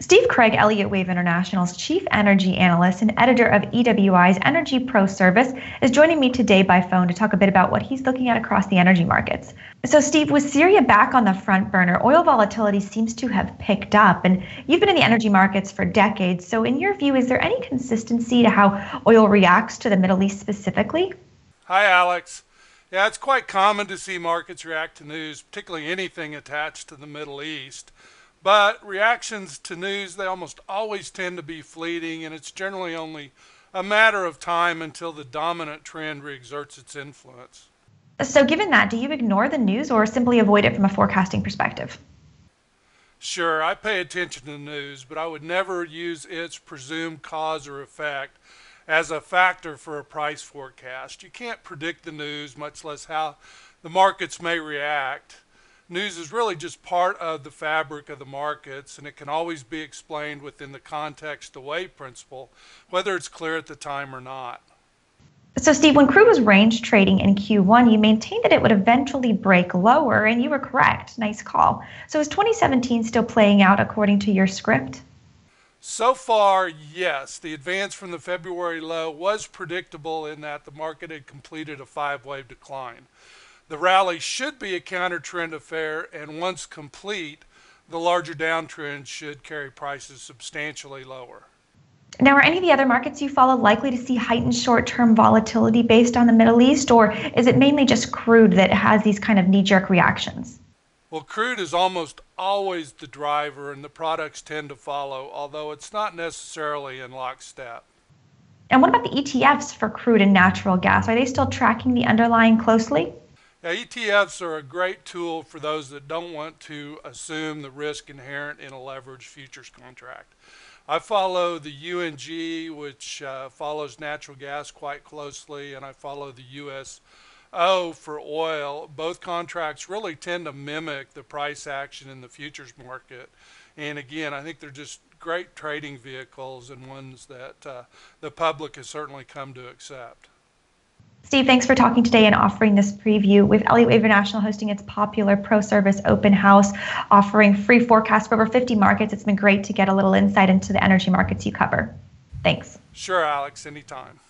Steve Craig, Elliott Wave International's chief energy analyst and editor of EWI's Energy Pro Service, is joining me today by phone to talk a bit about what he's looking at across the energy markets. So, Steve, with Syria back on the front burner, oil volatility seems to have picked up, and you've been in the energy markets for decades. So, in your view, is there any consistency to how oil reacts to the Middle East specifically? Hi, Alex. Yeah, it's quite common to see markets react to news, particularly anything attached to the Middle East. But reactions to news, they almost always tend to be fleeting, and it's generally only a matter of time until the dominant trend reexerts its influence. So, given that, do you ignore the news or simply avoid it from a forecasting perspective? Sure, I pay attention to the news, but I would never use its presumed cause or effect as a factor for a price forecast. You can't predict the news, much less how the markets may react news is really just part of the fabric of the markets and it can always be explained within the context away principle, whether it's clear at the time or not. So, Steve, when crude was range trading in Q1, you maintained that it would eventually break lower, and you were correct. Nice call. So, is 2017 still playing out according to your script? So far, yes. The advance from the February low was predictable in that the market had completed a five wave decline. The rally should be a counter trend affair, and once complete, the larger downtrend should carry prices substantially lower. Now, are any of the other markets you follow likely to see heightened short term volatility based on the Middle East, or is it mainly just crude that has these kind of knee jerk reactions? Well, crude is almost always the driver, and the products tend to follow, although it's not necessarily in lockstep. And what about the ETFs for crude and natural gas? Are they still tracking the underlying closely? Now, ETFs are a great tool for those that don't want to assume the risk inherent in a leveraged futures contract. I follow the UNG, which uh, follows natural gas quite closely, and I follow the USO for oil. Both contracts really tend to mimic the price action in the futures market. And again, I think they're just great trading vehicles and ones that uh, the public has certainly come to accept. Steve, thanks for talking today and offering this preview with Elliott Wave International hosting its popular Pro Service Open House, offering free forecasts for over 50 markets. It's been great to get a little insight into the energy markets you cover. Thanks. Sure, Alex, anytime.